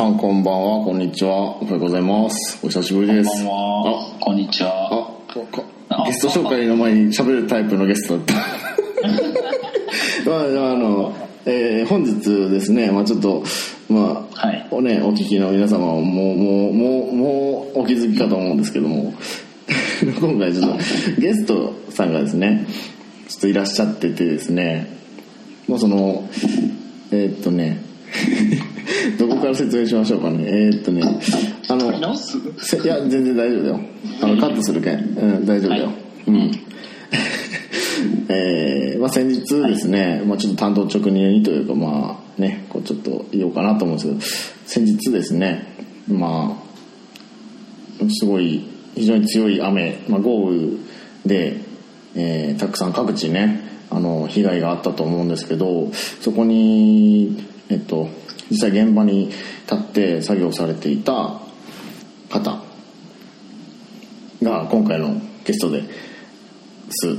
さんこんばんは、こんにちは。おはようございます。お久しぶりです。こんばんは。こんにちあ、は。あ、ゲスト紹介の前に喋るタイプのゲストだった。まあ、あの、えー本日ですね、まあちょっと、まあ、はい。おね、お聞きの皆様はもう、もう、もう、もうお気づきかと思うんですけども、今回ちょっとゲストさんがですね、ちょっといらっしゃっててですね、まあその、えーっとね、説明しましょうかね。えーっとね、あの、いや、全然大丈夫だよ。あの、カットするけん。うん、大丈夫だよ。はいうん。えー、まあ先日ですね、まあちょっと担当直入にというか、まあね、こうちょっと言おうかなと思うんですけど、先日ですね、まあ、すごい、非常に強い雨、まあ豪雨で、えーたくさん各地ね、あの、被害があったと思うんですけど、そこに、えっと、実際現場に立って作業されていた方が今回のゲストです。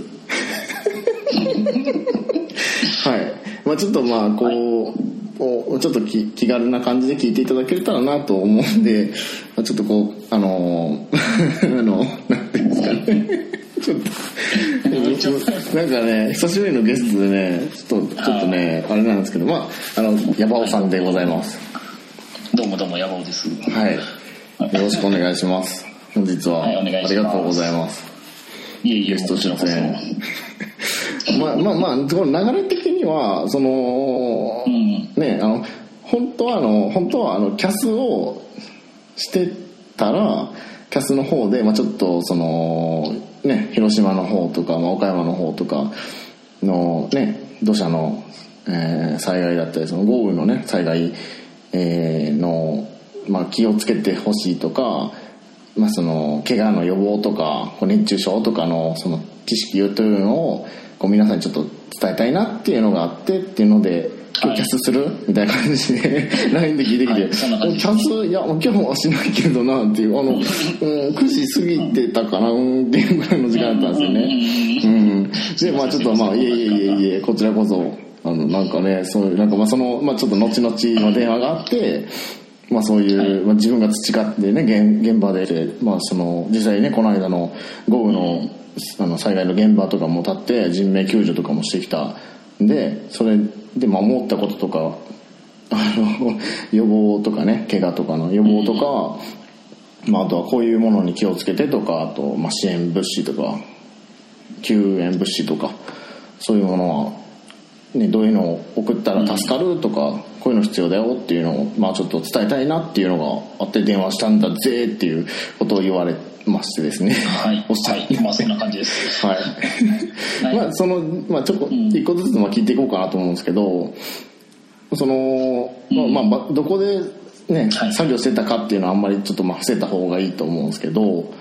はい。まあちょっとまあこう、こうちょっと気気軽な感じで聞いていただけたらなと思うんで、まあちょっとこう、あのー あの、なんていうんですかね。ちょっと、なんかね、久しぶりのゲストでね、ちょっと、ちょっとね、あれなんですけど、まあ、あの、ヤバオさんでございます。どうもどうも、山尾です。はい。よろしくお願いします。本日は、はいありがとうございます。いえいえ、ゲスト。出演。まあまあまあ、この流れ的には、その、うん。ね、あの、本当はあの、本当はあの、キャスをしてたら、キャスの方で、まあちょっと、その、ね、広島の方とか、まあ、岡山の方とかのね、土砂の、えー災害だったり、その豪雨のね、災害、えーの、まあ気をつけてほしいとか、まあその、怪我の予防とか、熱中症とかの、その、知識というのを、こう皆さんにちょっと伝えたいなっていうのがあってっていうので、今日キャスする？みたいな感じで。LINE で聞いてきて、はいキャスいや今日はしないけどなっていう。あの、うん、9時過ぎてたかなうんっていうぐらいの時間だったんですよね。うん。でまあちょっとまあいえいえいえいえこちらこそあのなんかねそういうなんかまあその、まあ、ちょっと後々の電話があってまあそういう、まあ、自分が培ってね現現場で、まあ、その実際ねこの間の豪雨のあの災害の現場とかも立って人命救助とかもしてきたんでそれでまあ思ったこととかあの 予防とかね怪我とかの予防とか、まあ、あとはこういうものに気をつけてとかあと、まあ、支援物資とか救援物資とかそういうものは、ね、どういうのを送ったら助かるとか、こういうの必要だよっていうのを、まあ、ちょっと伝えたいなっていうのがあって電話したんだぜっていうことを言われましてですね。はい。おっしゃはい。まあ、そんな感じです。はい。はいまあ、その、まあ、ちょこ、ん一個ずつまあ聞いていこうかなと思うんですけど、その、まあ、まあ、どこでね、はい作業してたかっていうのはあんまりちょっとまあ伏せた方がいいと思うんですけど、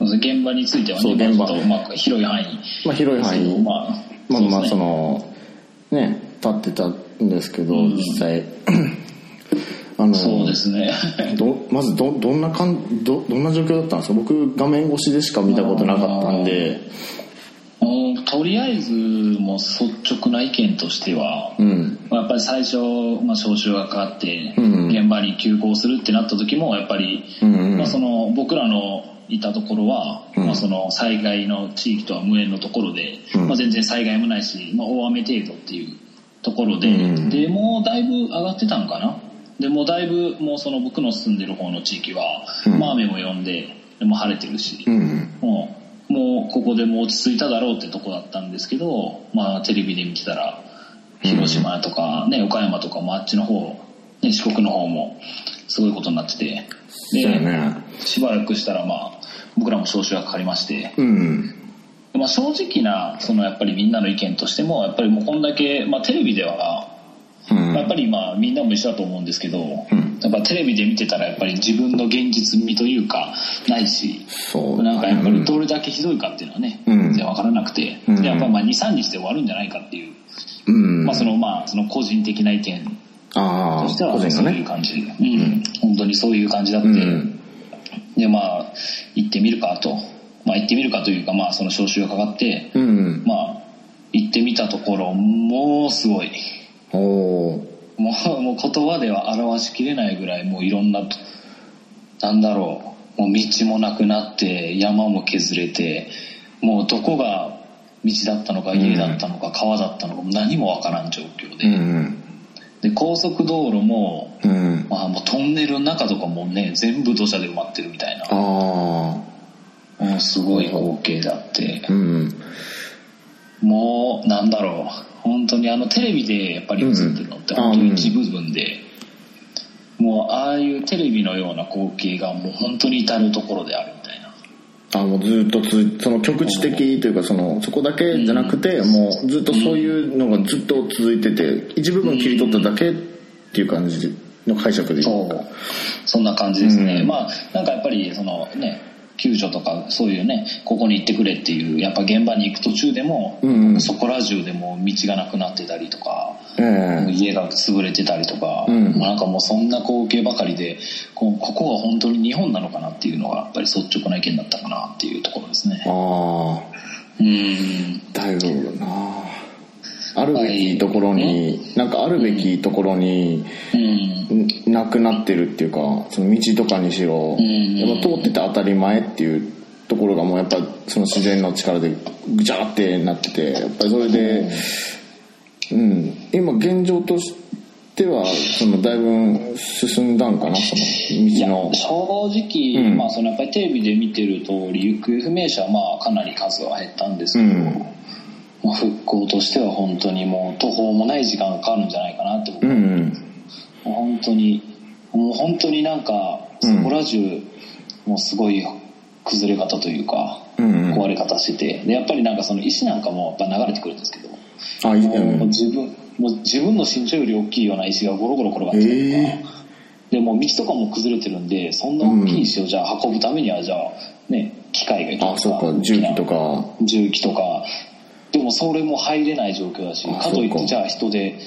現場についてはね、そう現場まあ広い範囲。まあ、広い範囲、まあ、まあまあ、その、ね、立ってたんですけど、うん実際、あの、そうですね。どまずどどんなかんどどんな状況だったんですか？僕画面越しでしか見たことなかったんで。うんとりあえず、もう率直な意見としては、うん。まあやっぱり最初、まあ、招集がかかって、うん。現場に急行するってなった時も、やっぱり、うんうん。まあ、その僕らのいたところは、うん。まあ、その災害の地域とは無縁のところで、うん。まあ、全然災害もないし、まあ、大雨程度っていうところで、うんでもうだいぶ上がってたのかな？でもうだいぶもうその僕の住んでる方の地域は、うん。まあ、雨も止んででも晴れてるし、うんもうもうここでもう落ち着いただろうってとこだったんですけど、まあ、テレビで見てたら広島とか、ね、岡山とかもあっちの方、ね、四国の方もすごいことになってて。そうやね。しばらくしたらまあ僕らも招集がかかりまして、うんまあ、正直なそのやっぱりみんなの意見としてもやっぱりもうこんだけ、まあ、テレビでは、やっぱりまあみんなも一緒だと思うんですけど、うん。やっぱテレビで見てたらやっぱり自分の現実味というかないしそうなんかやっぱりどれだけひどいかっていうのはね、うん。全然わからなくて、うん。でやっぱまあ23日で終わるんじゃないかっていううん。まあそのまあその個人的な意見ああとしてはそういう感じ、うん、本当にそういう感じだって、うん。でまあ行ってみるかとまあ行ってみるかというかまあその招集がかかって、うん。まあ行ってみたところもうすごいおおもう もう言葉では表しきれないぐらいもういろんななんだろう。もう道もなくなって山も削れてもうどこが道だったのか家だったのか川だったのか何もわからん状況うで,、ん。で高速道路も,、うん。うんまあ、もうトンネルの中とかもね全部土砂で埋まってるみたいな。あうすごい光景だって。うんもうなんだろう。本当にあのテレビでやっぱり映ってるのってうん。本当に一部分で、もうああいうテレビのような光景がもう本当に至る所であるみたいな。あもうずっとつその局地的というかそのそこだけじゃなくて、もうずっとそういうのがずっと続いてて一部分切り取っただけっていう感じの解釈でいいそう。そんな感じですね、うん。まあなんかやっぱりそのね救助とかそういうねここに行ってくれっていうやっぱ現場に行く途中でも、うん。うんそこら中でも道がなくなってたりとか、家が潰れてたりとか、うん。なんかもうそんな光景ばかりでこうここが本当に日本なのかなっていうのがやっぱり率直な意見だったかなっていうところですね。ああ。うん。だいぶなあるべきところに、なんかあるべきところに、なくなってるっていうかその道とかにしろ、ん。やっぱ通ってて当たり前っていうところがもうやっぱその自然の力でぐちゃってなっててやっぱりそれで、うん、今現状としてはそのだいぶ進んだんかなその道の。正直、うん。まあ、そのやっぱりテレビで見てる通り行方不明者はまあかなり数は減ったんですけど、うんまあ、復興としては本当にもう途方もない時間がかかるんじゃないかなって。僕はうんうん。もう本当にもう本当になんかそこら中、もうすごい崩れ方というか、うんうん。壊れ方してて。でやっぱりなんかその石なんかもやっぱ流れてくるんですけど、あいいもうね自分もう自分の身長より大きいような石がゴロゴロ転がってたりとか、へでもう道とかも崩れてるんでそんな大きい石をじゃあ運ぶためにはじゃあね機械がいるあそうか。重機とか。重機とかでもそれも入れない状況だしあかといってじゃあ人で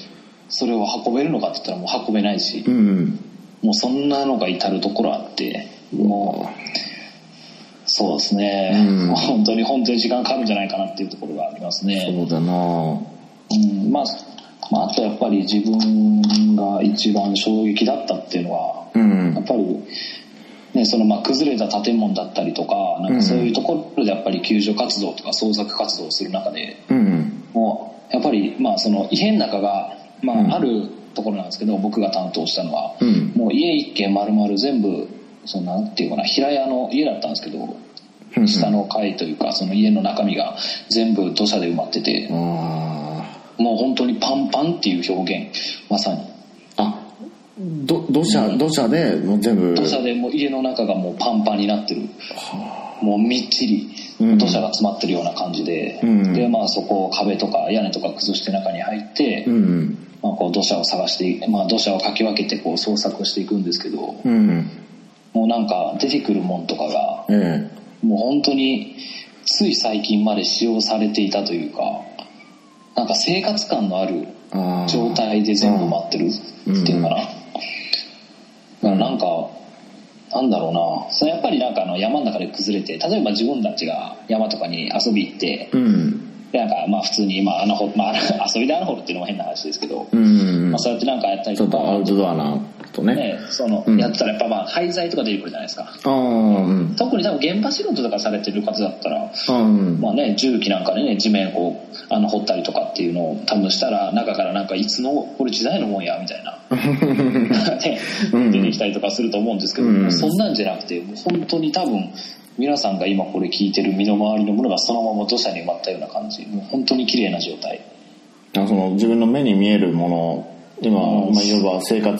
それを運べるのかって言ったらもう運べないし、うんうん。もうそんなのが至る所あってもうそうですね、うん。本当に本当に時間かかるんじゃないかなっていうところがありますね。そうだな。うんまあ、まあ、あとやっぱり自分が一番衝撃だったっていうのはうん。やっぱり、ね、そのまあ崩れた建物だったりとかなんかそういうところでやっぱり救助活動とか捜索活動をする中でうんもうやっぱりまあその異変の中が、まうん。あ、あるところなんですけど僕が担当したのは、うん。もう家一軒丸々全部そのなんていうかな平屋の家だったんですけどうん下の階というかその家の中身が全部土砂で埋まってて。あもう本当にパンパンっていう表現まさに。あど土砂土砂でもう全部。土砂でもう家の中がもうパンパンになってる。もうみっちりうん。土砂が詰まってるような感じで、うん。でまあそこを壁とか屋根とか崩して中に入って、うんまあ、こう土砂を探してい、まあ、土砂をかき分けてこう捜索していくんですけどうんもうなんか出てくるもんとかがえもう本当につい最近まで使用されていたというかなんか生活感のある状態で全部待ってるっていうのかな、うんなんかなんだろうな。それやっぱりなんかあの山の中で崩れて例えば自分たちが山とかに遊び行ってうん。でなんかまあ普通にまあ穴掘、まあ、遊びで穴掘るっていうのも変な話ですけど、うん。まあ、そうやってなんかやったりちょとか。っとアウトドアなとね。ね、そのうん。やってたらやっぱまあ廃材とか出てくるじゃないですか。ああうん。特に多分現場仕事とかされてる方だったらあうん。まあね、重機なんかでね地面こう穴掘ったりとかっていうのを多分したら中からなんかいつのこれ時代のもんやみたいな、ねうん。出てきたりとかすると思うんですけど、うん。そんなんじゃなくて本当に多分皆さんが今これ聞いてる身の回りのものがそのまま土砂に埋まったような感じ。もう本当に綺麗な状態。あその自分の目に見えるもの今、うん。まあ、いわば生活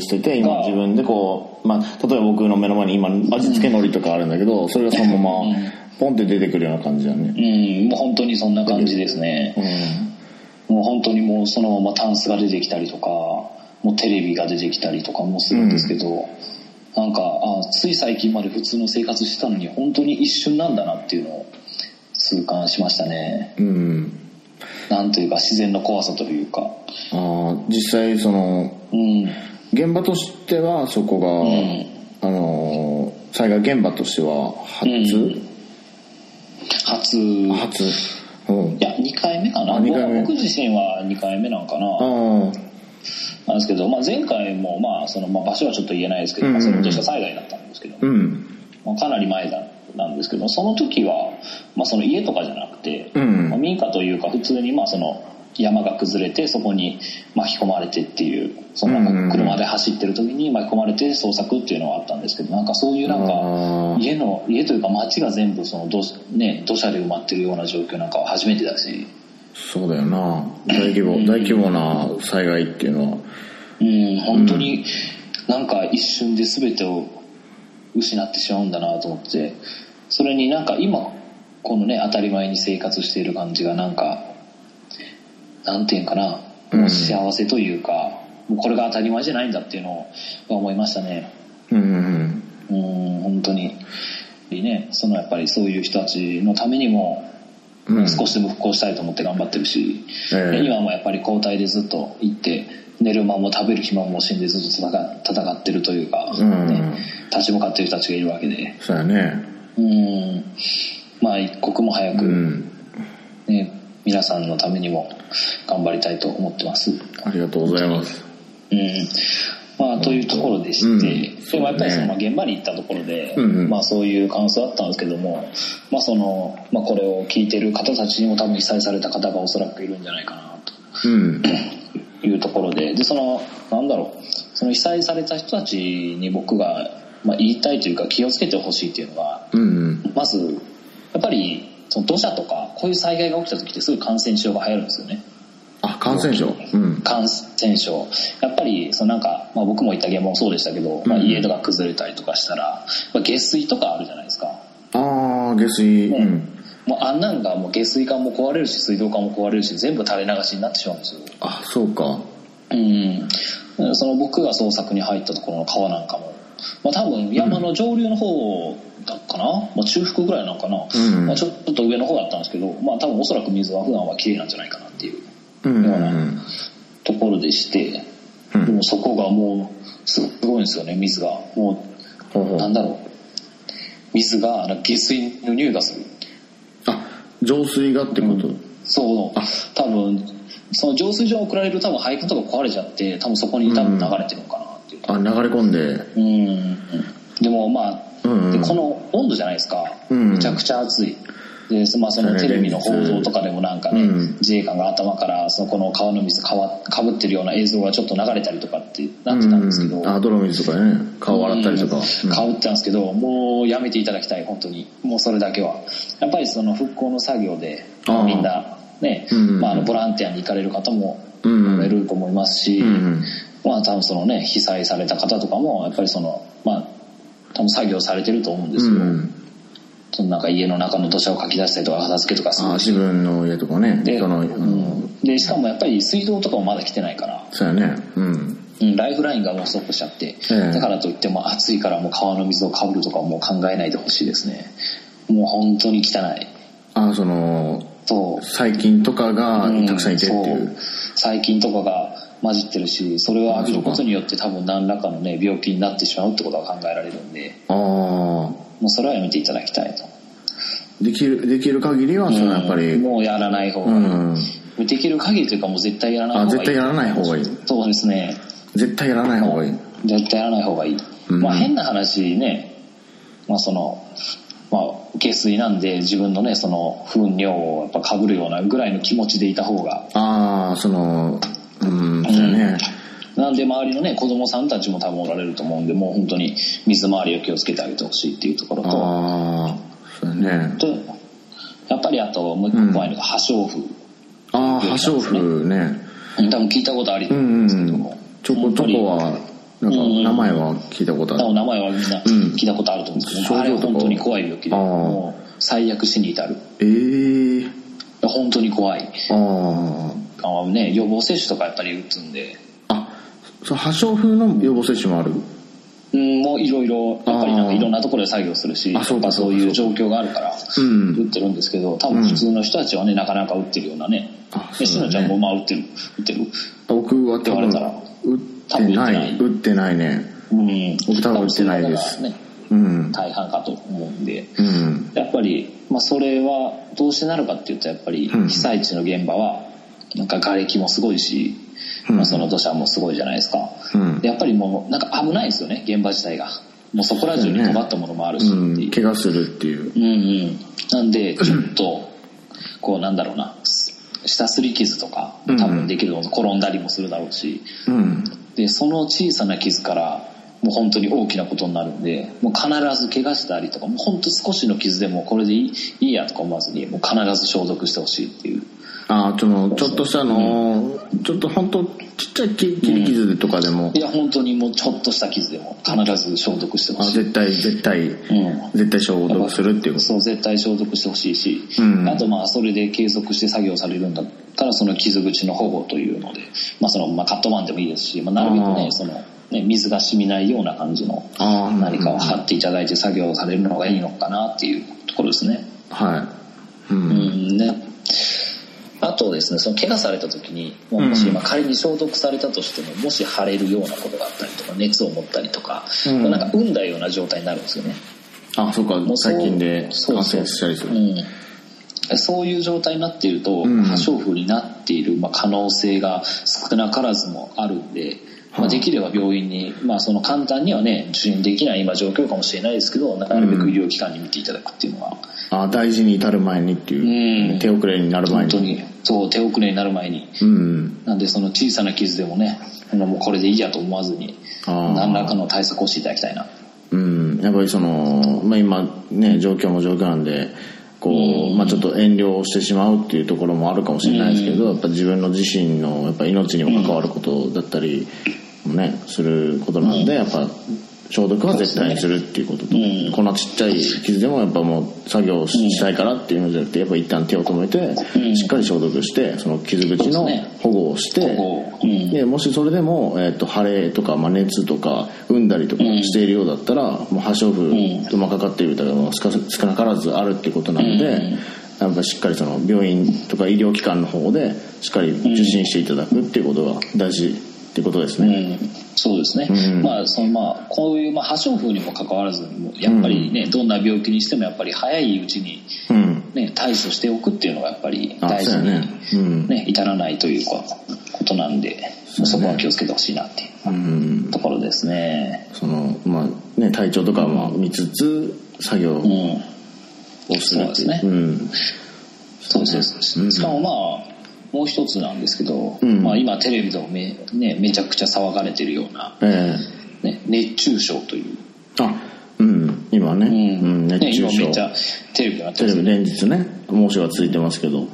してて今が自分でこう、まあ、例えば僕の目の前に今味付け海苔とかあるんだけどそれがそのままうん。ポンって出てくるような感じだね。うん。もう本当にそんな感じですね。うん。もう本当にもうそのままタンスが出てきたりとかもうテレビが出てきたりとかもするんですけど、なんかあつい最近まで普通の生活してたのに本当に一瞬なんだなっていうのを痛感しましたね。うん。なんというか自然の怖さというか。ああ実際そのうん。現場としてはそこが、ん。あのー災害現場としては初、うん。初。い初。うん。や2回目かな。僕自身は2回目なんかな。ああなんですけど、まあ、前回もまあその、まあ、場所はちょっと言えないですけど、うん。まあ、その土砂災害だったんですけど、うん。まあ、かなり前だなんですけどその時は、まあ、その家とかじゃなくて、うん。まあ、民家というか普通にまあその山が崩れてそこに巻き込まれてっていうそのなん。か車で走ってる時に巻き込まれて捜索っていうのはあったんですけどなんかそういうなんあかー。家の家というか街が全部その土,、ね、土砂で埋まってるような状況なんかは初めてだし。そうだよな。大規模大規模な災害っていうのは。うん本当になんか一瞬で全てを失ってしまうんだなと思って。それになんか今このね当たり前に生活している感じがなんかなんていうんかな。もう幸せというか、もうこれが当たり前じゃないんだっていうのを思いましたね。うんうんうん。本当に。ねそのやっぱりそういう人たちのためにもうん少しでも復興したいと思って頑張ってるし、ええ。今もやっぱり交代でずっと行って寝る間も食べる暇も惜しんでずっと戦戦ってるというか、うん。ね立ち向かってる人たちがいるわけで。そうやね。うん。まあ一刻も早く、うん。ね、皆さんのためにも頑張りたいと思ってます。ありがとうございます。うんまあ、というところでして、うん。でもやっぱりその、現場に行ったところで、うんうん。まあ、そういう感想あったんですけども、まあそのまあ、これを聞いてる方たちにも多分被災された方がおそらくいるんじゃないかなうん。というところででそのなんだろうその被災された人たちに僕が、まあ、言いたいというか気をつけてほしいっていうのがうんうん。まずやっぱりその土砂とかこういう災害が起きた時ってすぐ感染症が流行るんですよね。あ感染症。うん。感染症。やっぱりそのなんか、まあ、僕も行った現場もそうでしたけど、まあ、うん家とか崩れたりとかしたら、まあ、下水とかあるじゃないですか。ああ下水。うねん。もうあんなんがもう下水管も壊れるし水道管も壊れるし全部垂れ流しになってしまうんですよ。あそうか。うん。その僕が捜索に入ったところの川なんかも、まあ、多分山の上流の方だかな、まあ、中腹ぐらいなのかな、うん。まあ、ちょっと上の方だったんですけど、まあ、多分おそらく水は普段は綺麗なんじゃないかなっていうようん。ところでして、うんでもそこがもうすごいんですよね水が。もほうほう。うなんだろう。水が下水の匂いがする。あ浄水がってこと？そう。あ。多分その浄水場に送られる多分配管とか壊れちゃって多分そこに多分流れてるのかなっていう。あ流れ込んで。うん。でもまあ、うんうん。でこの温度じゃないですか、うんめちゃくちゃ暑いで、まあ、そのテレビの報道とかでもなんかね、うん。自衛官が頭からそのこの川の水かわかぶってるような映像がちょっと流れたりとかってなってたんですけど、うん。あ泥水とかね。顔洗ったりとか。うん。顔打ってたんですけどもうやめていただきたい本当に。もうそれだけは。やっぱりその復興の作業でみんなね、うんまあ、あのボランティアに行かれる方もうんいると思いますし、うんまあ多分そのね被災された方とかもやっぱりそのまあ多分作業されてると思うんですよ、なんか家の中の土砂をかき出したりとか片付けとかする。あ自分の家とかね。で,、その、うん、でしかもやっぱり水道とかもまだ来てないから。そうやね。うん。うん、ライフラインがもうストップしちゃって、ええ。だからといっても暑いからもう川の水をかぶるとかはもう考えないでほしいですね。もう本当に汚い。あそのそう。細菌とかがうんたくさんいてっていう,、そう。細菌とかが混じってるしそれを浴びることによって多分何らかのね病気になってしまうってことは考えられるんでああもうそれはやめていただきたいとできるできる限りはそのやっぱりうんもうやらない方うが。いい、ん。できる限りというかもう絶対やらない方がいい。あ絶対やらない方がいい。そうですね。絶対やらない方がいい。絶対やらない方がいい、うん。まあ変な話ね。まあそのまあ下水なんで自分のねその糞尿をやっぱかぶるようなぐらいの気持ちでいた方が。ああそのうんそうやね、なんで周りのね子供さんたちも多分おられると思うんでもう本当に水回りを気をつけてあげてほしいっていうところとそうやね。とやっぱりあともう一個怖いのが破傷風、ああ破傷風ね。多分聞いたことありうんうんますうんけども、ちょこちょこはなんか名前は聞いたことある。多分名前はみんなうん聞いたことあると思うんですけど、あれは本当に怖い病気で最悪死に至る。ええ本当に怖い。ああね予防接種とかやっぱり打つんで。ああそう破傷風の予防接種もある？うん、もういろいろ、やっぱりなんかいろんなところで作業するし、あそうかそういう状況があるから、うん。売ってるんですけど、多分普通の人たちはね、なかなか売ってるようなね。あで、しそうだね。のちゃんもまあ売ってる、売ってる。僕は多分言われたら売ってない。売ってないね。うん。僕多分売ってないです。ね、うん。大半かと思うんで。うん。やっぱり、まあ、それはどうしてなるかっていうとやっぱりうん。被災地の現場はなんか瓦礫もすごいし、うん。まあ、その土砂もすごいじゃないですか、うん。でやっぱりもうなんか危ないですよね現場自体が。もうそこら中に尖ったものもあるしってう。ん怪我するっていう。うんうん。なんでちょっと こうなんだろうな。下すり傷とか多分できるの転んだりもするだろうし。うん。でその小さな傷からもう本当に大きなことになるんでもう必ず怪我したりとかもう本当少しの傷でもこれでいいいいやとか思わずにもう必ず消毒してほしいっていうあちょっとしたのちょっと本当ちっちゃい切切り傷とかでも。いや本当にもうちょっとした傷でも必ず消毒してほしい、あ絶対絶対うん、絶対消毒するっていうこと。そう絶対消毒してほしいし、うん。あとまあそれで継続して作業されるんだったらその傷口の保護というので、まあそのまあ、カットマンでもいいですし、まあ、なるべくねそのね水が染みないような感じの何かを貼っていただいて作業されるのがいいのかなっていうところですね。はい。うん、うんね。あとですね、その怪我された時に、もしうん。今仮に消毒されたとしても、もし腫れるようなことがあったりとか、熱を持ったりとか、うん。なんか産んだような状態になるんですよね。あそうかもう最近で感染したりする。うん。そういう状態になっていると、うん。破傷風になっている、まあ、可能性が少なからずもあるんで、まあできれば病院に、まあ、その簡単にはね受診できない今状況かもしれないですけどなるべく医療機関に見ていただくっていうのは、あ大事に至る前にっていう、うん。手遅れになる前に。本当に。そう手遅れになる前に。うんなんでその小さな傷でもねもうこれでいいやと思わずに何らかの対策をしていただきたいな。うん。やっぱりその、まあ、今ね状況も状況なんでこう、まあ、ちょっと遠慮してしまうっていうところもあるかもしれないですけど、やっぱ自分の自身のやっぱ命にも関わることだったりもねすることなんで、やっぱ消毒は絶対にするっていうことと、うん。こんなちっちゃい傷でもやっぱもう作業したいからっていうのじゃなくてやっぱ一旦手を止めて、うん。しっかり消毒してその傷口の保護をして、でもしそれでも、えー、と腫れとか、まあ、熱とか産んだりとかしているようだったら、もう破傷風とまあかかっている歌が少少なからずあるっていうことなので、うん。やっぱりしっかりその病院とか医療機関の方でしっかり受診していただくっていうことが大事ってことですうね。ん、そうですね、うんまあそのまあこういうまあ破傷風にもかかわらずやっぱりね、どんな病気にしてもやっぱり早いうちに、うん。ね、対処しておくっていうのがやっぱりあ大事に、ねうんね至らないというかことなんでそ,、こは気をつけてほしいなっていううん。ところですね。その、まあね、体調とかまあ見つつ作業をうんするっていう。そうですねうん。そうです、うんしかもまあもう一つなんですけど、うん。まあ、今テレビでもめ,、ね、めちゃくちゃ騒がれてるような、えね、熱中症という、えあ、うん。今ね、うん、熱ね、中症。今めっちゃテレビになってテレビ連日ね猛暑が続いてますけど。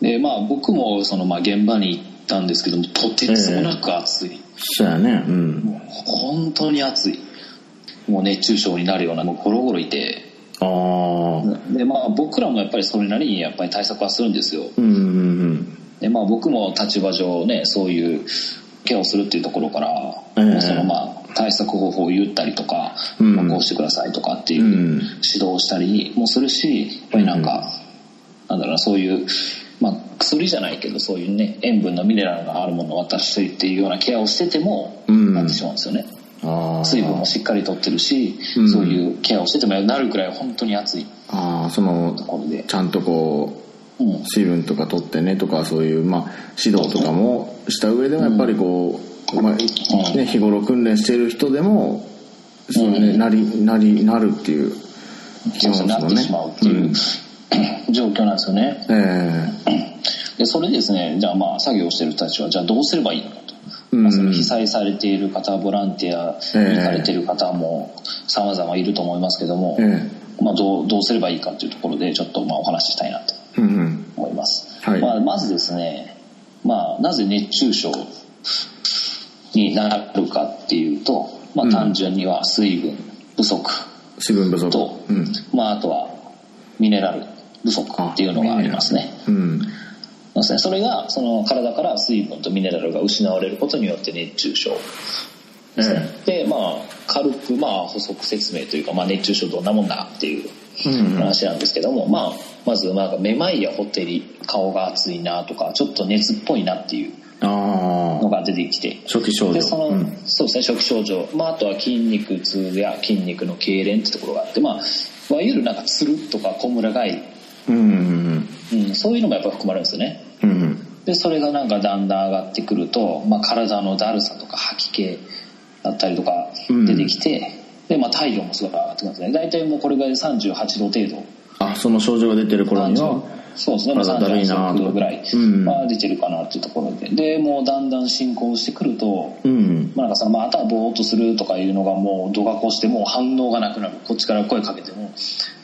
でまあ僕もそのまあ現場に行ったんですけどもとてつもなく暑い、そうやね。うん。もう本当に暑い。もう熱中症になるようなもうゴロゴロいてでまあ僕らもやっぱりそれなりにやっぱり対策はするんですよ。うんうんでまあ僕も立場上ねそういうケアをするっていうところから、ええ。まあそのまあ対策方法を言ったりとか、うん。まあこうしてくださいとかっていううん。指導をしたりもするしやっぱりなんか、なんだろうなそういう、まあ、薬じゃないけどそういうね塩分のミネラルがあるものを渡してっていうようなケアをしてても、うん。なってしまうんですよね水分もしっかりとってるし、うん。そういうケアをしててもなるくらい本当に暑い。ああそのところで、ちゃんとこうん。う水分とか取ってねとかそういうまあ指導とかもした上ではやっぱりこう、まあね、日頃訓練している人でもそうね、うん。なりなりなるっていうそうそうなってしまうっていう、状況なんですよね。えでそれでですねじゃあまあ作業してる人たちはじゃあどうすればいいのまあ、その被災されている方ボランティアええ。に行かれている方も様々いると思いますけども、ええ。まあ、どうどうすればいいかというところでちょっとまあお話ししたいなと思います、はい。まあ、まずですね、まあ、なぜ熱中症になるかっていうと、まあ、単純には水分不足水分不足。と、うん。まあ、あとはミネラル不足っていうのがありますね。うんそうですね。それがその体から水分とミネラルが失われることによって熱中症。えでまあ軽くまあ補足説明というか、まあ、熱中症どんなもんだっていう話なんですけども、まあ、まずなんかめまいやほてり顔が熱いなとかちょっと熱っぽいなっていうのが出てきて。初期症状。でその、うん。そうですね初期症状、まあ、あとは筋肉痛や筋肉の痙攣ってところがあって、まあ、いわゆるなんかつるとかこむら返り、うんうんうん、そういうのもやっぱ含まれるんですよね。うんうん。でそれがなんかだんだん上がってくると、まあ、体のだるさとか吐き気だったりとかうん。出てきて、で、まあ、体温もすごい上がってくるんですね。大体もうこれが38度程度あその症状が出てる頃にはそうですね、まあ、体だるいな38とか度ぐらいうんは出てるかなっていうところで。でもうだんだん進行してくると、うんまあ、なんかそのまあ頭ぼーっとするとかいうのがもう度がこしてもう反応がなくなる。こっちから声かけても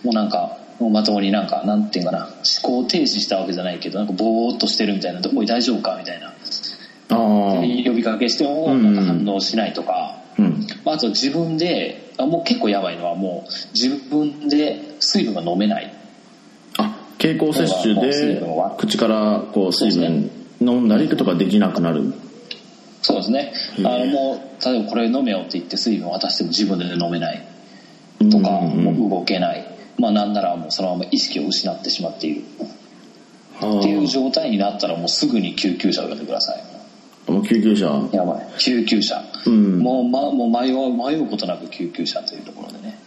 もうなんかもうまともになんかなんていうかな思考停止したわけじゃないけどなんかぼーっとしてるみたいな「おい大丈夫か?」みたいな。ああ呼びかけしてもうんなんか反応しないとか、うん。まあ、あと自分であもう結構やばいのはもう自分で水分が飲めない。あ経口摂取で口からこう水分飲んだりとかできなくなる。そうですね。あのもう例えばこれ飲めよって言って水分渡しても自分で飲めない。とか、もう動けないまあなんならもうそのまま意識を失ってしまっている。あっていう状態になったらもうすぐに救急車を呼んでください。あもう救急車。やばい。救急車、うん。もう,、ま、もう迷う迷うことなく救急車というところでね。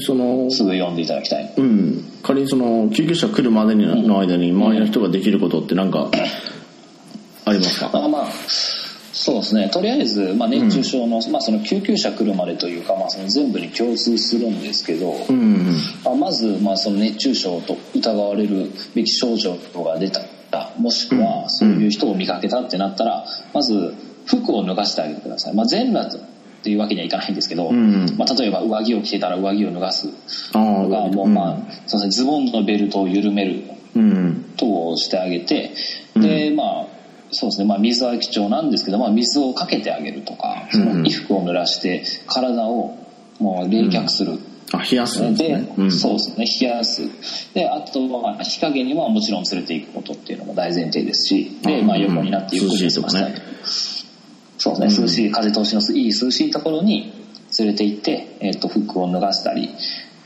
そのすぐ呼んでいただきたい。うん。仮にその救急車来るまでの間に周りの人ができることって何かありますか？あまあそうですね。とりあえず、まあ、熱中症の,、まあその救急車来るまでというか、まあ、その全部に共通するんですけど、うんうんまあまず、まあ、その熱中症と疑われるべき症状が出た。もしくはそういう人を見かけたってなったらまず服を脱がしてあげてください、まあ、全裸っていうわけにはいかないんですけど、んまあ、例えば上着を着てたら上着を脱がすとかもう、まあそうですね、ズボンのベルトを緩めるうん等をしてあげてでまあそうですね、まあ、水は貴重なんですけど、まあ、水をかけてあげるとかその衣服を濡らして体をもう冷却する、あ冷やすんですで、ねうん。そうですね。冷やす。であとは日陰にはもちろん連れていくことっていうのも大前提ですしで、うん。まあ、横になってゆっくり過ごしたりそうですね。涼しい風通しのいい涼しいところに連れて行って、えっと服を脱がしたり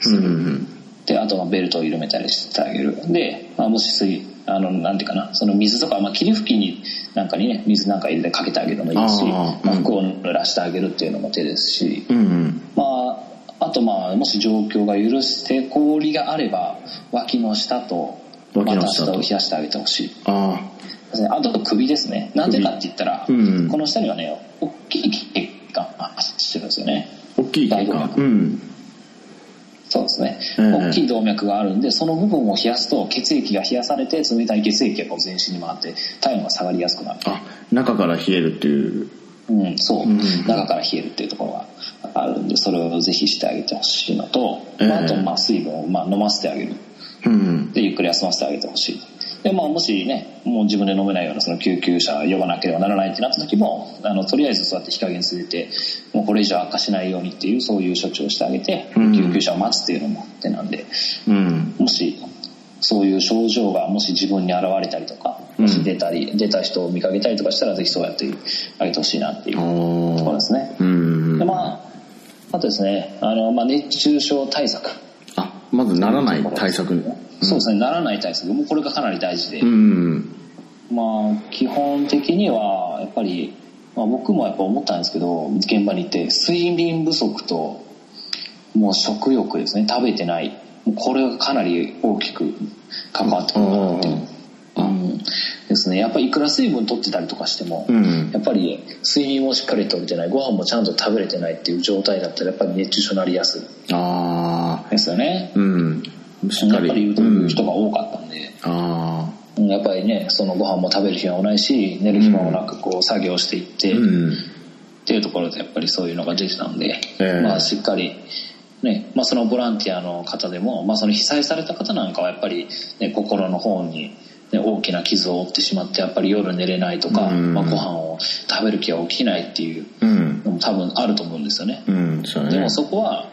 する、うんうんであとはベルトを緩めたりしてあげる。で、まあ、もし水あのなんていうかなその水とか、まあ、霧吹きになんかにね水なんか入れてかけてあげるのもいいしまあ、うん服を濡らしてあげるっていうのも手ですし、うんうん。まあ、あとまあもし状況が許して氷があれば脇の下とまた脇の下を冷やしてあげてほしい。ああと首ですね。なんでかって言ったら、うんこの下にはね大きい血管が走ってるんですよね。あ大きい血管。うんそうですね、ええ大きい動脈があるんでその部分を冷やすと血液が冷やされて冷たい血液がこう全身に回って体温が下がりやすくなる。あ中から冷えるっていう。うん、そう、ん中から冷えるっていうところがあるんでそれをぜひしてあげてほしいのと、ええ。まあ、あとまあ水分をまあ飲ませてあげる。うん。でゆっくり休ませてあげてほしいで、まあ、もしねもう自分で飲めないようなその救急車呼ばなければならないってなった時もあのとりあえずそうやって日陰に連れてもうこれ以上悪化しないようにっていうそういう処置をしてあげて、うん。救急車を待つっていうのも手なんで。うん。もしそういう症状がもし自分に現れたりとかもし出たり、出た人を見かけたりとかしたらぜひそうやってあげてほしいなっていうところですね。うんでまああとですねあの、まあ、熱中症対策、あまずならない対策そうですね。ならない対策。もうこれがかなり大事で、うん。まあ基本的にはやっぱり、まあ、僕もやっぱ思ったんですけど現場に行って睡眠不足ともう食欲ですね。食べてない。もうこれがかなり大きく関わってくるかなっていう。うん。ですね。やっぱりいくら水分取ってたりとかしても、うん。やっぱり睡眠もしっかりとれてない。ご飯もちゃんと食べれてないっていう状態だったらやっぱり熱中症になりやすい。ですよね。うんしっかり。やっぱり言う人が多かったんで、あうんやっぱりねそのご飯も食べる暇もないし寝る暇もなくこう作業していって、っていうところでやっぱりそういうのが出てたんで、ええ。まあしっかりね、まあそのボランティアの方でも、まあその被災された方なんかはやっぱりね、心の方に、ね、大きな傷を負ってしまって、やっぱり夜寝れないとか、うん。まあご飯を食べる気が起きないっていううん。のも多分あると思うんですよね。うんでもそこは、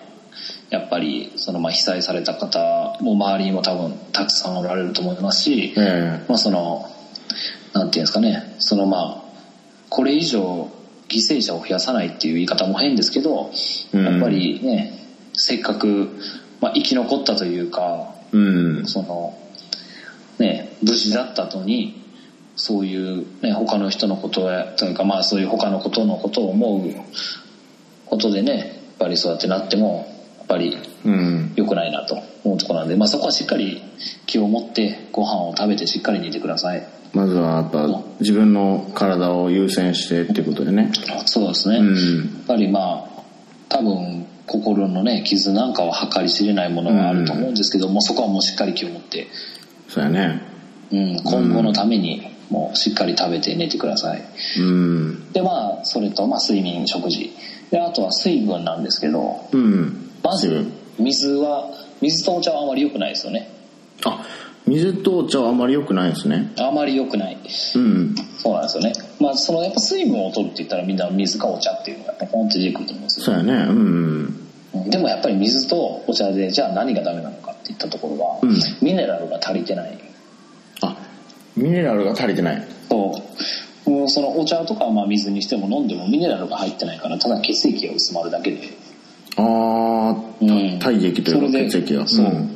やっぱりそのまあ被災された方も周りにも多分たくさんおられると思いますし、えまあそのなんていうんですかね。そのまあこれ以上犠牲者を増やさないっていう言い方も変ですけど、うん。やっぱりねせっかく、まあ、生き残ったというかうん。そのね無事だった後にそういう、ね、他の人のことやというかまあそういう他のことのことを思うことでねやっぱりそうやってなってもぱりうん。良くないなと思うところなんで、まあ、そこはしっかり気を持ってご飯を食べてしっかり寝てください。まずはやっぱ自分の体を優先してっていうことでね。そうですね、やっうんぱりまあ多分心のね傷なんかは計り知れないものがあると思うんですけども、そこはもうしっかり気を持って、そうやね。うん、今後のためにもうしっかり食べて寝てください。うん。でまあそれと、まあ、睡眠食事。であとは水分なんですけどうんまず水は水とお茶はあまり良くないですよね。あ水とお茶はあまり良くないですね。あまり良くない。うんそうなんですよね。まあそのやっぱ水分を取るって言ったらみんな水かお茶っていうのがやっぱポンって出てくると思うんですよ。そうやね。うんでもやっぱり水とお茶でじゃあ何がダメなのかっていったところは、うん。ミネラルが足りてない。あミネラルが足りてない。そう。もうそのお茶とかはまあ水にしても飲んでもミネラルが入ってないからただ血液が薄まるだけであうん。あ体液というか血液が。そう。ん。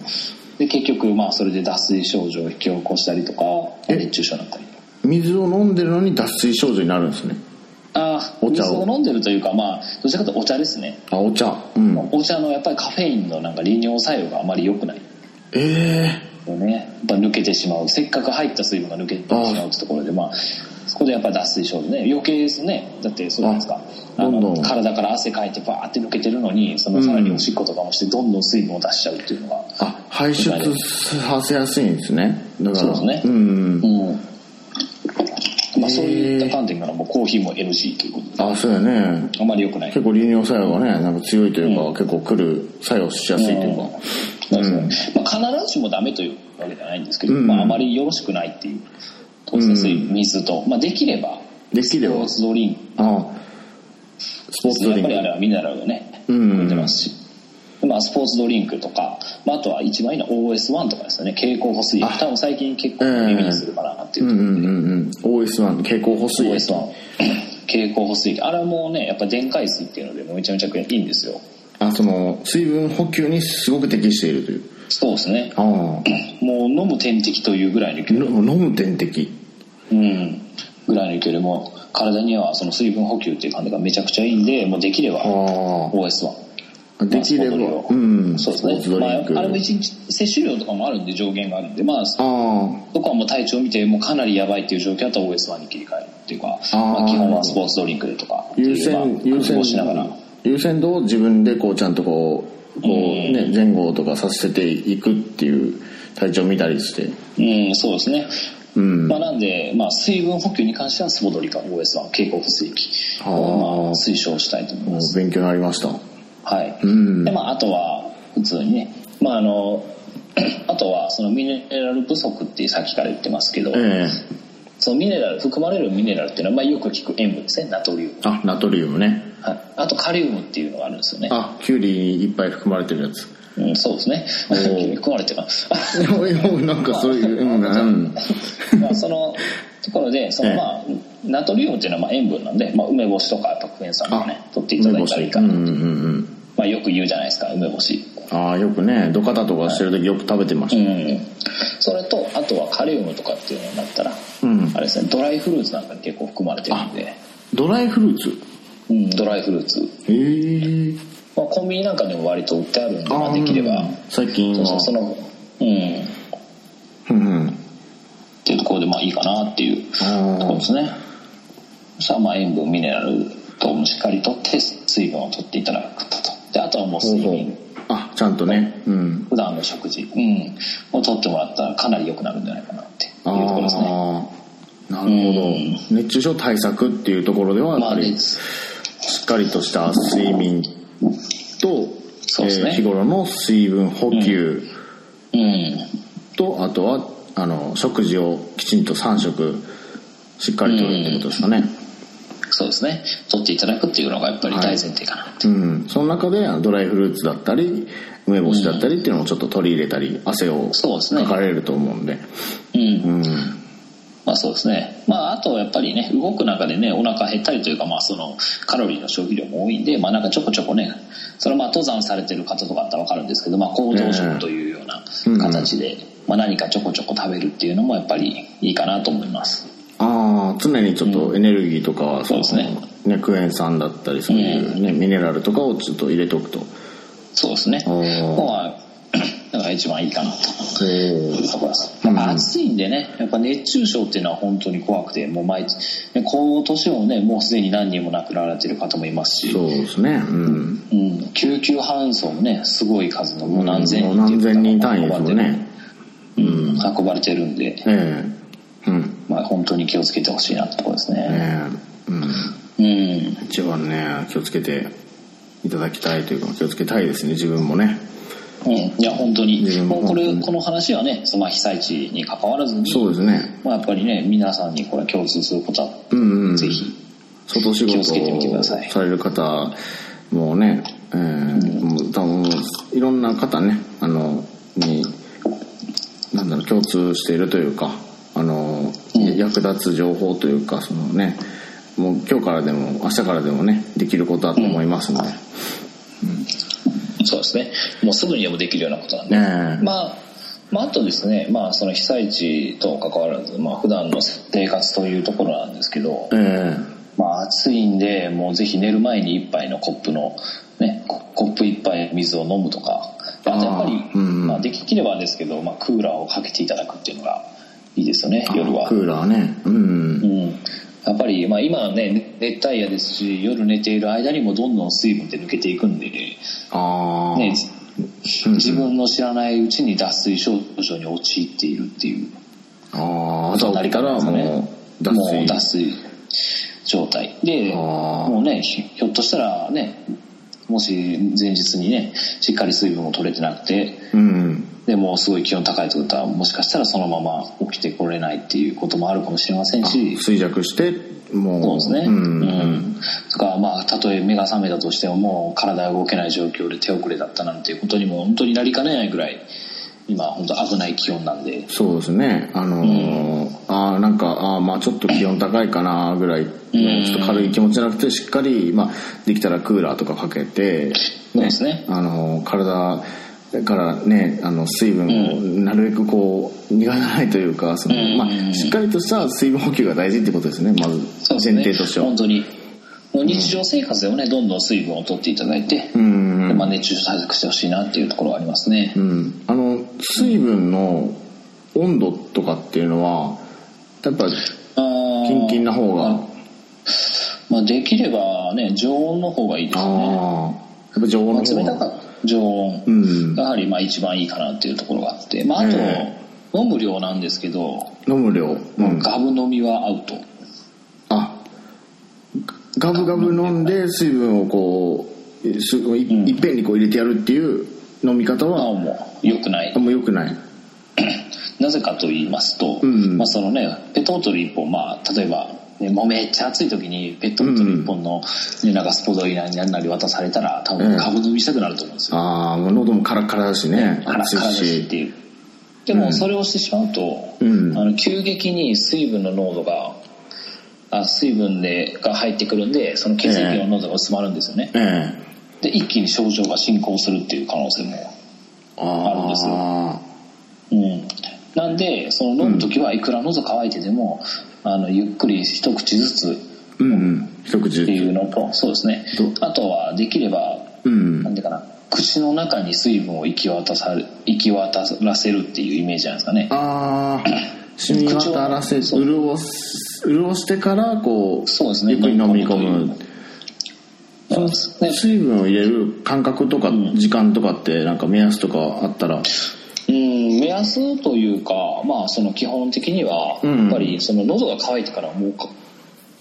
で結局まあそれで脱水症状を引き起こしたりとかえ？熱中症になったり。水を飲んでるのに脱水症状になるんですね。ああお茶を。水を飲んでるというかまあどちらかというとお茶ですね。あお茶。うん。お茶のやっぱりカフェインのなんか利尿作用があまり良くない。えよねやっぱ抜けてしまう。せっかく入った水分が抜けてしまうってところでまあそこでやっぱり脱水症状ね。余計ですね。だってそうじゃないですか。ああどんどん。の体から汗かいてバーって抜けてるのにそのさらにおしっことかもしてどんどん水分を出しちゃうっていうのが。ー、あ排出させやすいんですね。だから。そうですね。うん。うん。まあそういった観点からもコーヒーも NG ということで。あそうやね。あまり良くない。結構利尿作用がねなんか強いというか、結構来る作用しやすいというか、そうですね。まあ、必ずしもダメというわけじゃないんですけど、うん。まあ、あまりよろしくないっていう水水と、まあ、できれば。できれば。スポーツドリンク。あスポーツドやっぱりリンクあれはミネラルがねうん。含んでますし、まあ、スポーツドリンクとか、まあ、あとは一番いいのは OS1 とかですよね。経口補水多分最近結構耳にするかなっていう。う、んうんうんうん。OS1 蛍光補水液。OS1 経口補水液。あれはもうねやっぱ電解水っていうのでもうめちゃめちゃいいんですよ。あその水分補給にすごく適しているという。そうですね。ああ。もう飲む点滴というぐらいの飲む点滴うん。ぐらいの勢いでもう体にはその水分補給っていう感じがめちゃくちゃいいんでもうできればあ OS1 あできれば。うん。そうですね、まあ、あれも一日摂取量とかもあるんで上限があるんでまああそこはもう体調見てもうかなりやばいっていう状況だったら OS1 に切り替えるっていうかまあ、基本はスポーツドリンクでとかあ優先まあ優工夫しながら。先優先度を自分でこうちゃんとこうこううん。ね前後とかさせていくっていう体調見たりして。うんそうですねうん。まあ、なんで、まあ、水分補給に関してはスポドリか OS1 経口補水液をまあ推奨したいと思います。勉強になりました。はい、うん。でまあ、あとは普通にね、まあ、あの あとはそのミネラル不足ってさっきから言ってますけど、ええ。そのミネラル含まれるミネラルっていうのは、まあ、よく聞く塩分ですねナトリウム、あナトリウムね。はい、あとカリウムっていうのがあるんですよね。あキュウリにいっぱい含まれてるやつうん、そうですね。含まれてるかなんかそういううんうん。まあそのところでその、ええ。まあ、ナトリウムっていうのはまあ塩分なんで、まあ、梅干しとかやっぱクエン酸とかね取っていただいたらいいかな、うんうんうんまあ、よく言うじゃないですか梅干し。ああよくね土方とかしてる時よく食べてまうした、んそれとあとはカリウムとかっていうのになったら、うん。あれですねドライフルーツなんかに結構含まれてるんで、ドライフルーツ？うん、ドライフルーツ、へえまあ、コンビニなんかでも割と売ってあるんで、まあ、できれば。最近は。そうそうそのうん。うんうん。っていうところでまあいいかなっていうあところですね。そしたらまあ塩分ミネラルともしっかりとって水分を取っていただくこと。とであとはもう睡眠。あちゃんとね。うん。普段の食事、うん、を取ってもらったらかなり良くなるんじゃないかなっていうところですね。ああなるほど。うん。熱中症対策っていうところではやっぱりしっかりとした睡眠と、そうですね。日頃の水分補給うん。と、あとはあの食事をきちんと3食しっかりとるってことですかね。そうですね。取っていただくっていうのがやっぱり大前提かなって、うん、その中でドライフルーツだったり梅干しだったりっていうのもちょっと取り入れたり汗をかかれると思うんで。うん。うんまあそうですね。まああとやっぱりね、動く中でね、お腹減ったりというか、まあそのカロリーの消費量も多いんで、まあなんかちょこちょこね、それはまあ登山されてる方とかだったらわかるんですけど、まあ行動食というような形で、まあ何かちょこちょこ食べるっていうのもやっぱりいいかなと思います。ああ常にちょっとエネルギーとかは、そうですねねクエン酸だったりそういうね、ミネラルとかをちょっと入れておくとそうですね。だから一番いいかな。と。へいうところです。やっぱ暑いんでね、やっぱ熱中症っていうのは本当に怖くて、もう毎日、ね今年もね、もうすでに何人も亡くなられてる方もいますし、そうですね。うん。うん、救急搬送もね、すごい数の、もう何千人っていう何千人単位運ばれてる。ですもん。ねうん、運ばれてるんで、ええ。うん。まあ本当に気をつけてほしいなってところですね。ええ。うん。うん。一番ね気をつけていただきたいというか気をつけたいですね自分もねうん、いや本当に。うんもうこれこの話はねその被災地に関わらずにそうですね。まあ、やっぱりね皆さんにこれ共通することは、うんうん。ぜひ外仕事をださい。される方もね、えーもう多分いろんな方ねあのになんだろう共通しているというかあの、役立つ情報というかそのねもう今日からでも明日からでもねできることだと思いますので、そうですね。もうすぐにでもできるようなことなんで、ねえまあまあ、あとですね、まあ、その被災地と関わらず、まあ、普段の生活というところなんですけど、えまあ、暑いんで、もうぜひ寝る前に一杯のコップの、ね、ココップ一杯水を飲むとか、あとやっぱり、うんまあ、できればですけど、まあ、クーラーをかけていただくっていうのがいいですよね、え夜は。ク。ーラーね。うん。うん、やっぱり、まあ、今はね熱帯夜ですし夜寝ている間にもどんどん水分って抜けていくんで、ああ、ね、自分の知らないうちに脱水症状に陥っているっていう。ああ朝起きたらもう脱も水う脱水状態。でもうねひひょっとしたらねもし前日にねしっかり水分を取れてなくてうんでもうすごい気温高いってことはもしかしたらそのまま起きてこれないっていうこともあるかもしれませんし。衰弱してもう。そうですね。ううん。ん。とか、まあ、たとえ目が覚めたとしても、もう体が動けない状況で手遅れだったなんていうことにも本当になりかねないぐらい、今、本当危ない気温なんで。そうですね。あのーあーなんかあーまあちょっと気温高いかなぐらい。ちょっと軽い気持ちじゃなくてしっかり、まあ、できたらクーラーとかかけて、そうですね。あのー体からねあの水分をなるべくこう逃がさないというかその、うんまあ、しっかりとした水分補給が大事ってことですねまず前。提としては。本当に。もう日常生活でもね、どんどん水分を取っていただいて、うんでまあ、熱中症対策してほしいなっていうところはありますねう。ん、あの水分の温度とかっていうのはやっぱキンキンな方がまあ、できればね、常温の方がいいですよね。やっぱ常温まあ、の方が冷たか常温。うん。やはりまあ一番いいかなっていうところがあって、まあ、あと、え飲む量なんですけど、飲む量、うん、ガブ飲みはアウト。あ。ガブガブ飲んで水分をこうすい,、っぺんにこう入れてやるっていう飲み方まあはもう良くない。あ。んま良くない。なぜかと言いますと、うん。まあそのね、ペットボトル1本、まあ例えば、ね、もうめっちゃ暑い時にペットボトル1本の、ね、なんかスポドリなりなんなり渡されたら多分ええガブ飲みしたくなると思うんですよ。ああもう喉もカラッカラだしねカラッカラだしっしていう。でもそれをしてしまうと、うん。あの急激に水分の濃度が、あ水分でが入ってくるんで、その血液の濃度が薄まるんですよね。ええ。で、一気に症状が進行するっていう可能性もああるんですよ。あうん、なんでその飲む時はいくら喉乾いてでも、あのゆっくり一口ずつうんうん。一口っていうのとそうですね。どあとはできれば、うん。なんていうかな口の中に水分を行き渡さる行き渡らせるっていうイメージなんですかね。ああ染み渡らせ潤す潤してからこうそうですね。ゆっくり飲み込む。水分を入れる間隔とか時間とかってなんか目安とかあったら。うん目安というかまあその基本的にはうん。やっぱりその喉が渇いてからもうか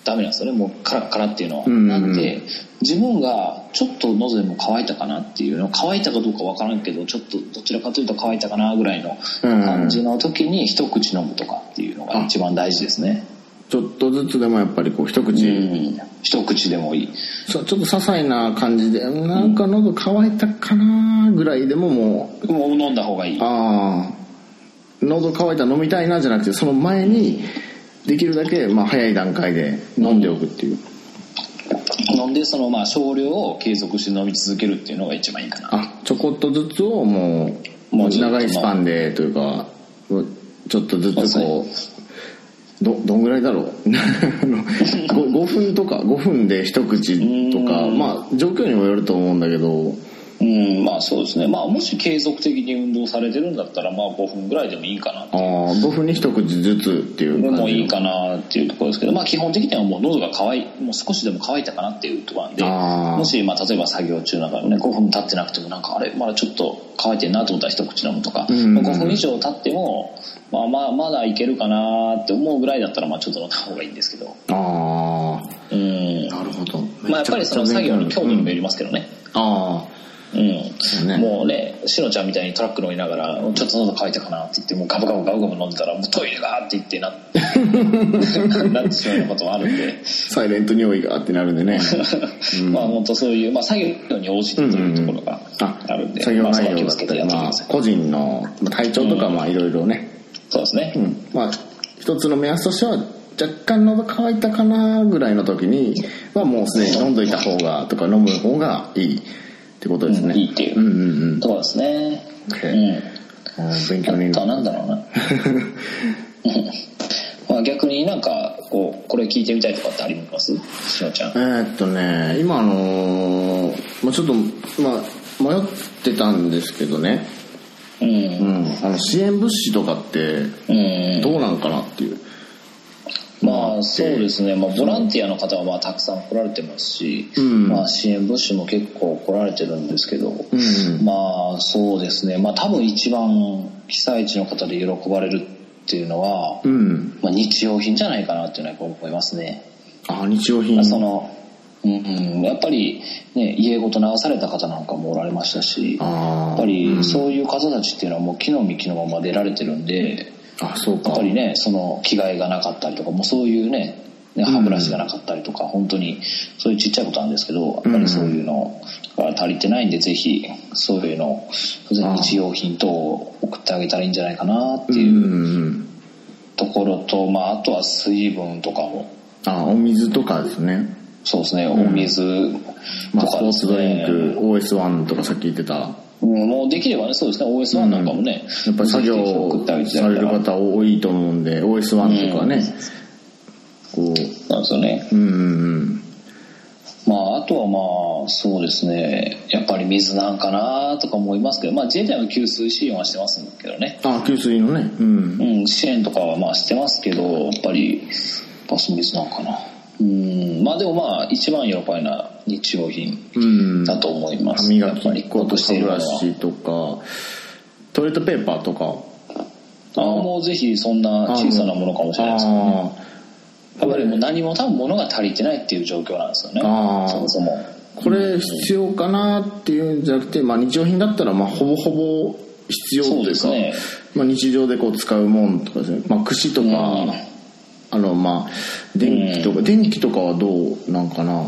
ダメなんですよね。もうカラッカラっていうのは、うんうんうん。なんで自分がちょっと喉でも渇いたかなっていうの渇いたかどうかわからんけどちょっとどちらかというと渇いたかなぐらいの感じの時に一口飲むとかっていうのが一番大事ですねちょっとずつでもやっぱりこう一口、うん。一口でもいい。そうちょっと些細な感じでなんか喉乾いたかなぐらいでももう。もう飲んだ方がいい。ああ喉乾いたら飲みたいなじゃなくてその前にできるだけ、まあ、早い段階で飲んでおくっていう、飲んでそのまあ少量を継続して飲み続けるっていうのが一番いいかな。あちょこっとずつをもうもう長いスパンでというかちょっとずつこうどどんぐらいだろう？あの 5, 5分とか5分で一口とかうん。まあ状況にもよると思うんだけどうんまあそうですね。まあもし継続的に運動されてるんだったらまあ5分ぐらいでもいいかなああ5分に一口ずつっていうで感じ。もいいかなっていうところですけど、まあ、基本的にはもう喉が渇いもう少しでも渇いたかなっていうところなんでもし、まあ、例えば作業中なんかね5分経ってなくてもなんかあれまだちょっと乾いてるなと思ったら一口飲むとか、うんまあ5分以上経っても、まあ、まあまだいけるかなって思うぐらいだったらまあちょっと飲んだ方がいいんですけど。あうん。あなるほど。まあやっぱりその作業の強度にもよりますけどね、あうんそうね。もうねしのちゃんみたいにトラック乗りながらちょっと喉乾いたかなって言ってもうガブガブガブガブ飲んでたらもうトイレがーって言ってな なってしまうようなこともあるんで。あサイレント尿意がってなるんでね。うん。まあ本当そういう、まあ、作業に応じてというところがああるんで、作業まあ、そ内こは気をつけて容だったり、まあ。個人のまあ体調とかまあいろいろね。そうですね。うん。まあ一つの目安としては若干喉乾いたかなぐらいの時にはもうすでに飲んどいた方がとか飲む方がいいってことですね、うんいいっていううんうんうんところですね。うん。勉強にななんだろうな。う んまあ逆になんか、こう、これ聞いてみたいとかってあります？しのちゃん。えーっとね今あのーまあ、ちょっと、まあ、迷ってたんですけどね、う。うんん、あの支援物資とかってうん。どうなんかなっていうまあそうですね、まあ、ボランティアの方はまあたくさん来られてますし、うん。まあ、支援物資も結構来られてるんですけど、うん。まあそうですね、まあ、多分一番被災地の方で喜ばれるっていうのは、うん。まあ、日用品じゃないかなっていうのはやっぱ思いますね。あ日用品。まあそのうんうん、やっぱり、ね、家ごと流された方なんかもおられましたしやあっぱりうん。そういう方たちっていうのはもう木の幹のまま出られてるんであそうか。やっぱりねその着替えがなかったりとかもうそういうねね歯ブラシがなかったりとか、本当にそういうちっちゃいことなんですけどやっぱりそういうのが足りてないんでぜひそういうのを日用品等を送ってあげたらいいんじゃないかなってうんいううん。ところと、まあ、あとは水分とかも。あお水とかですね。そうですね、お水まあ、とかですスポーツドリンね、ク OS1 とかさっき言ってたうんもうできればねそうですね。OS1 なんかもね、やっぱり作業される方多いと思うんで OS1 とかね、こなんですよね。ううんうんうん。まああとはまあそうですね。やっぱり水なんかなとか思いますけどまあ自衛隊の給水支援はしてますけどね。あ給水のね。うん。うん支援とかはまあしてますけどやっぱりバス水なんかなうんまあでもまあ一番喜ばれな日用品うん。だと思います、歯磨き粉と僕している歯ブラシとかトイレットペーパーとか。あもうぜひそんな小さなものかもしれないですけどね。あやっぱりもう何も多分物が足りてないっていう状況なんですよね。そもそも。ーこれ必要かなっていうんじゃなくて、まあ、日用品だったらまあほぼほぼ必要というかね。まあ、日常でこう使うもんとかですね、まあ、串とか、うんあのまあ電気とか、電気とかはどうなんかな？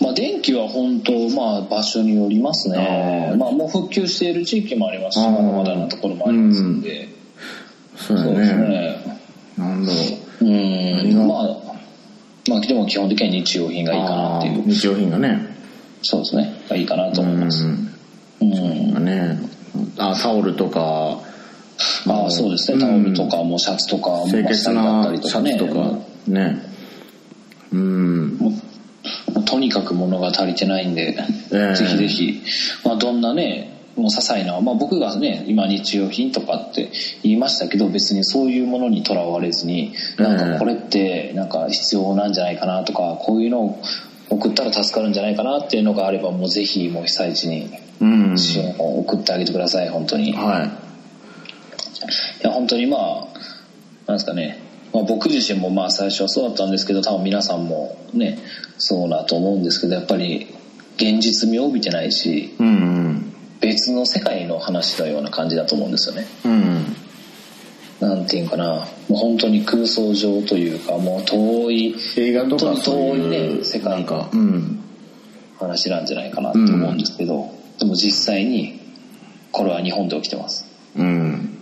まあ電気は本当まあ場所によりますね。まあもう復旧している地域もありますしまだまだなところもありますんで、そうだそうですね。ねなんだろう。うん。が？まあまあでも基本的には日用品がいいかなっていう。日用品がね。そうですね。がいいかなと思います。うん。うん。ね。あタオルとかああそうですね。タオルとかもシャツとかも清潔なシャツとかもね。うん。とにかく物が足りてないんで、ええ。ぜひぜひ、まあ、どんなねもう些細な、まあ、僕がね今日用品とかって言いましたけど別にそういうものにとらわれずになんかこれってなんか必要なんじゃないかなとかこういうのを送ったら助かるんじゃないかなっていうのがあればもうぜひもう被災地にうん。支援を送ってあげてください本当に。いはいや本当にまあなんですかね、まあ、僕自身もまあ最初はそうだったんですけど多分皆さんもねそうだと思うんですけどやっぱり現実味を帯びてないしうんうん。別の世界の話のような感じだと思うんですよね。うんなんていうかな。もう本当に空想上というかもう遠い映画とか本当に遠いそういうね世界か話なんじゃないかなと思うんですけど、でも実際にこれは日本で起きてます。うん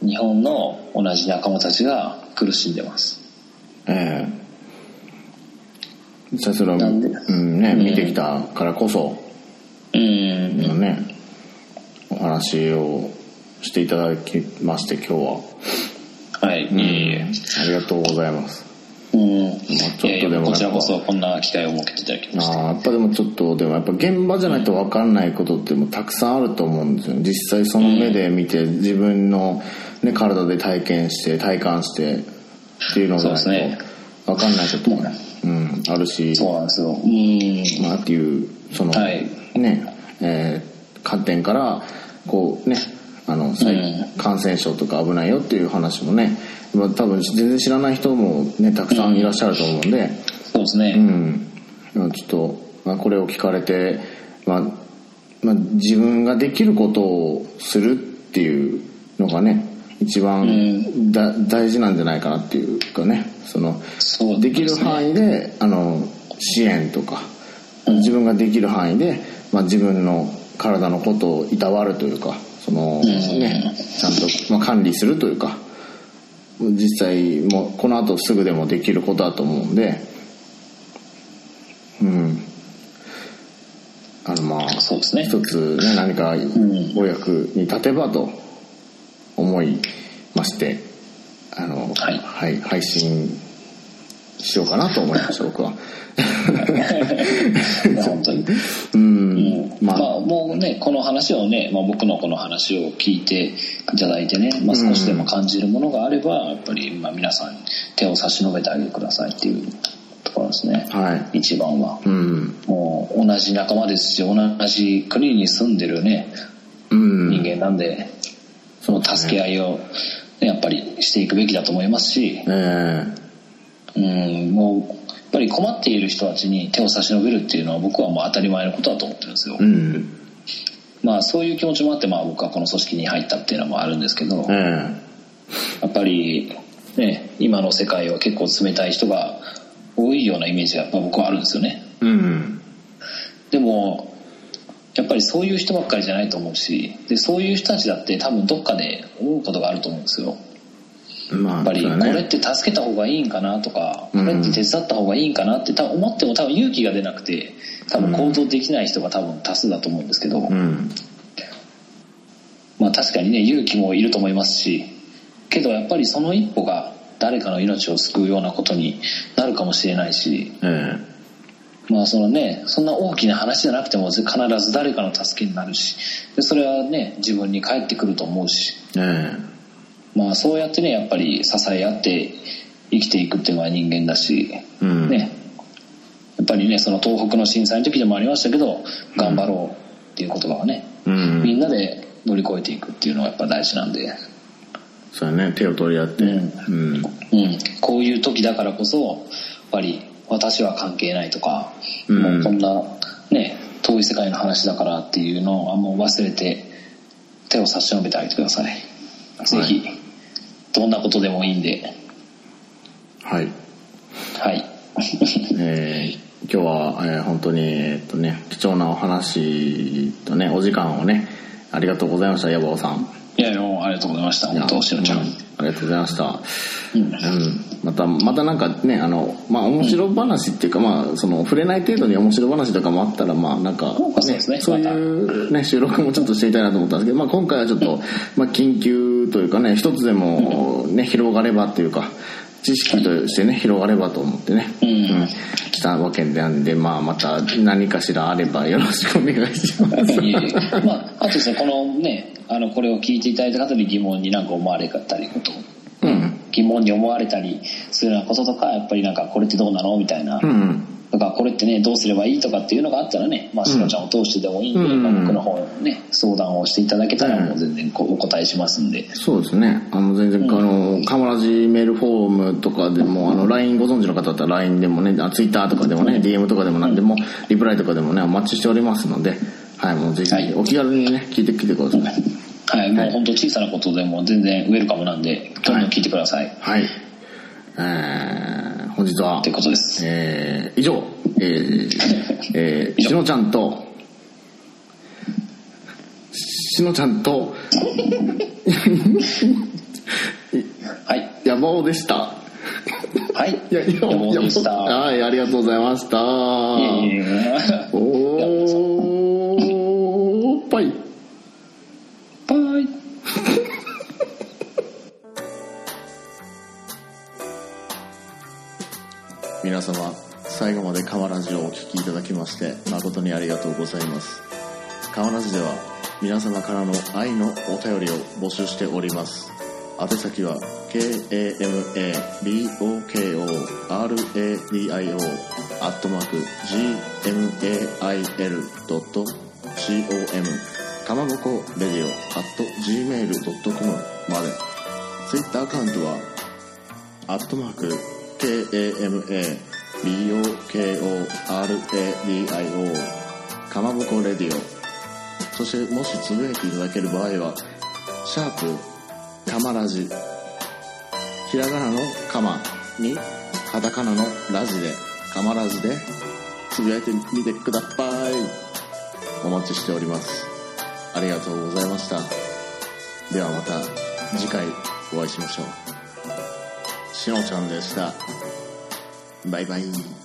日本の同じ仲間たちが苦しんでます。ええ。実際それは、なんでうんね、見てきたからこそ。うん。のね、お話をしていただきまして今日は、はい、いえいえ。ありがとうございます。うん。まあちょっとでもこちらこそこんな機会を設けていただきましてあーやっぱでもちょっとでもやっぱ現場じゃないと分かんないことってもたくさんあると思うんですよ。実際その目で見て自分の、ね、体で体験して体感してっていうのがそうですね。と分かんないことも、うん、あるし。そうなんですよ。うん。まあっていうその、はい。ねえー観点からこうねあの、再うん。感染症とか危ないよっていう話もね、まあ、多分全然知らない人もねたくさんいらっしゃると思うんで、そうですね、うん、ちょっと、まあ、これを聞かれて、まあまあ、自分ができることをするっていうのがね一番だ、大事なんじゃないかなっていうかね。そのそうできる範囲であの支援とか自分ができる範囲で、まあ、自分の体のことをいたわるというかその、ね、ちゃんと、まあ、管理するというか実際もうこの後すぐでもできることだと思うんでうん。あのまあね。一つね何かお役に立てばと思いましてあの、はい。はい、配信しようかなと思いました僕は。本当に。うん。まあ。まあ、もうねこの話をね、まあ、僕のこの話を聞いていただいてね、まあ、少しでも感じるものがあればやっぱり、まあ、皆さんに手を差し伸べてあげてくださいっていうところですね、はい。一番は。うん。もう同じ仲間ですし同じ国に住んでるねうん。人間なんで、その助け合いを、ね、やっぱりしていくべきだと思いますし、えうん、もうやっぱり困っている人たちに手を差し伸べるっていうのは僕はもう当たり前のことだと思ってるんですよ、えうん。まあそういう気持ちもあってまあ僕はこの組織に入ったっていうのもあるんですけど、えやっぱりね今の世界は結構冷たい人が多いようなイメージがやっぱ僕はあるんですよね。えうん。でもやっぱりそういう人ばっかりじゃないと思うしでそういう人たちだって多分どっかで思うことがあると思うんですよ。まあやっぱりこれって助けた方がいいんかなとかうんこれって手伝った方がいいんかなって多分思っても多分勇気が出なくて多分行動できない人が多分多数だと思うんですけど、うん。まあ確かにね勇気もいると思いますしけどやっぱりその一歩が誰かの命を救うようなことになるかもしれないしえまあそのねそんな大きな話じゃなくても必ず誰かの助けになるしでそれはね自分に返ってくると思うし。ええ。まあそうやってねやっぱり支え合って生きていくっていうのは人間だし、えうん。ね。やっぱりねその東北の震災の時でもありましたけど頑張ろうっていう言葉はね、うん。みんなで乗り越えていくっていうのがやっぱ大事なんで、そうやね手を取り合って。うん。うん。うん、こういう時だからこそやっぱり私は関係ないとか、うん。もうこんなね遠い世界の話だからっていうのはもう忘れて手を差し伸べてあげてください、ぜひどんなことでもいいんで。はい。はい。えー今日は、えー本当に、えっとね、貴重なお話とねお時間をねありがとうございました矢坊さん。いやもうありがとうございました本当しのちゃん、うん。ありがとうございました。うん。うん、またまたなんかねあのまあ面白話っていうか、まあその触れない程度に面白話とかもあったらまあなんか、ね。そういうね収録もちょっとしていたいなと思ったんですけど、まあ、今回はちょっと、まあ、緊急というかね一つでもね広がればというか知識としてね広がればと思ってね、うん来たわけなんで、まあ、また何かしらあればよろしくお願いします。まああとですねこのねあのこれを聞いていただいた方に疑問になんか思われたりことうん。疑問に思われたりするようなこととかやっぱりなんかこれってどうなの？みたいな、うん。とかこれってねどうすればいいとかっていうのがあったらねまあしのちゃんを通してでもいいんで、うん。まあ、僕の方ね相談をしていただけたらうん。もう全然こうお答えしますんで、そうですね。あの、全然、あの、カモラジメールフォームとかでも、あの、LINE ご存知の方だったら LINE でもね、あ Twitter とかでもね、DM とかでも何でも、リプライとかでもね、お待ちしておりますので、はい、もうぜはい。ひ、お気軽にね、聞いてきてください。はい。もう本当小さなことでも全然ウェルカムなんでどんどん聞いてください、はい。えー、本日はって、ことですえー、以上、えー、えー、しのちゃんと、しのちゃんと、はい野望でした。はい。いや、いや、どうもでした。はい、ありがとうございました。いえいえ皆様、最後まで河ラジをお聞きいただきまして、誠にありがとうございます。河ラジでは、皆様からの愛のお便りを募集しております。宛先は、k-a-m-a-b-o-k-o-r-a-d-i-o アットマーク gmail.com かまぼこレディオ at gmail.com まで。ツイッターアカウントは、アットマーク KAMA BOKORADIO かまぼこレディオ。そしてもしつぶやいていただける場合はシャープかまラジひらがなのかまにカタカナのラジでかまラジでつぶやいてみてください。お待ちしております。ありがとうございました。ではまた次回お会いしましょう。しのちゃんでした。バイバイ。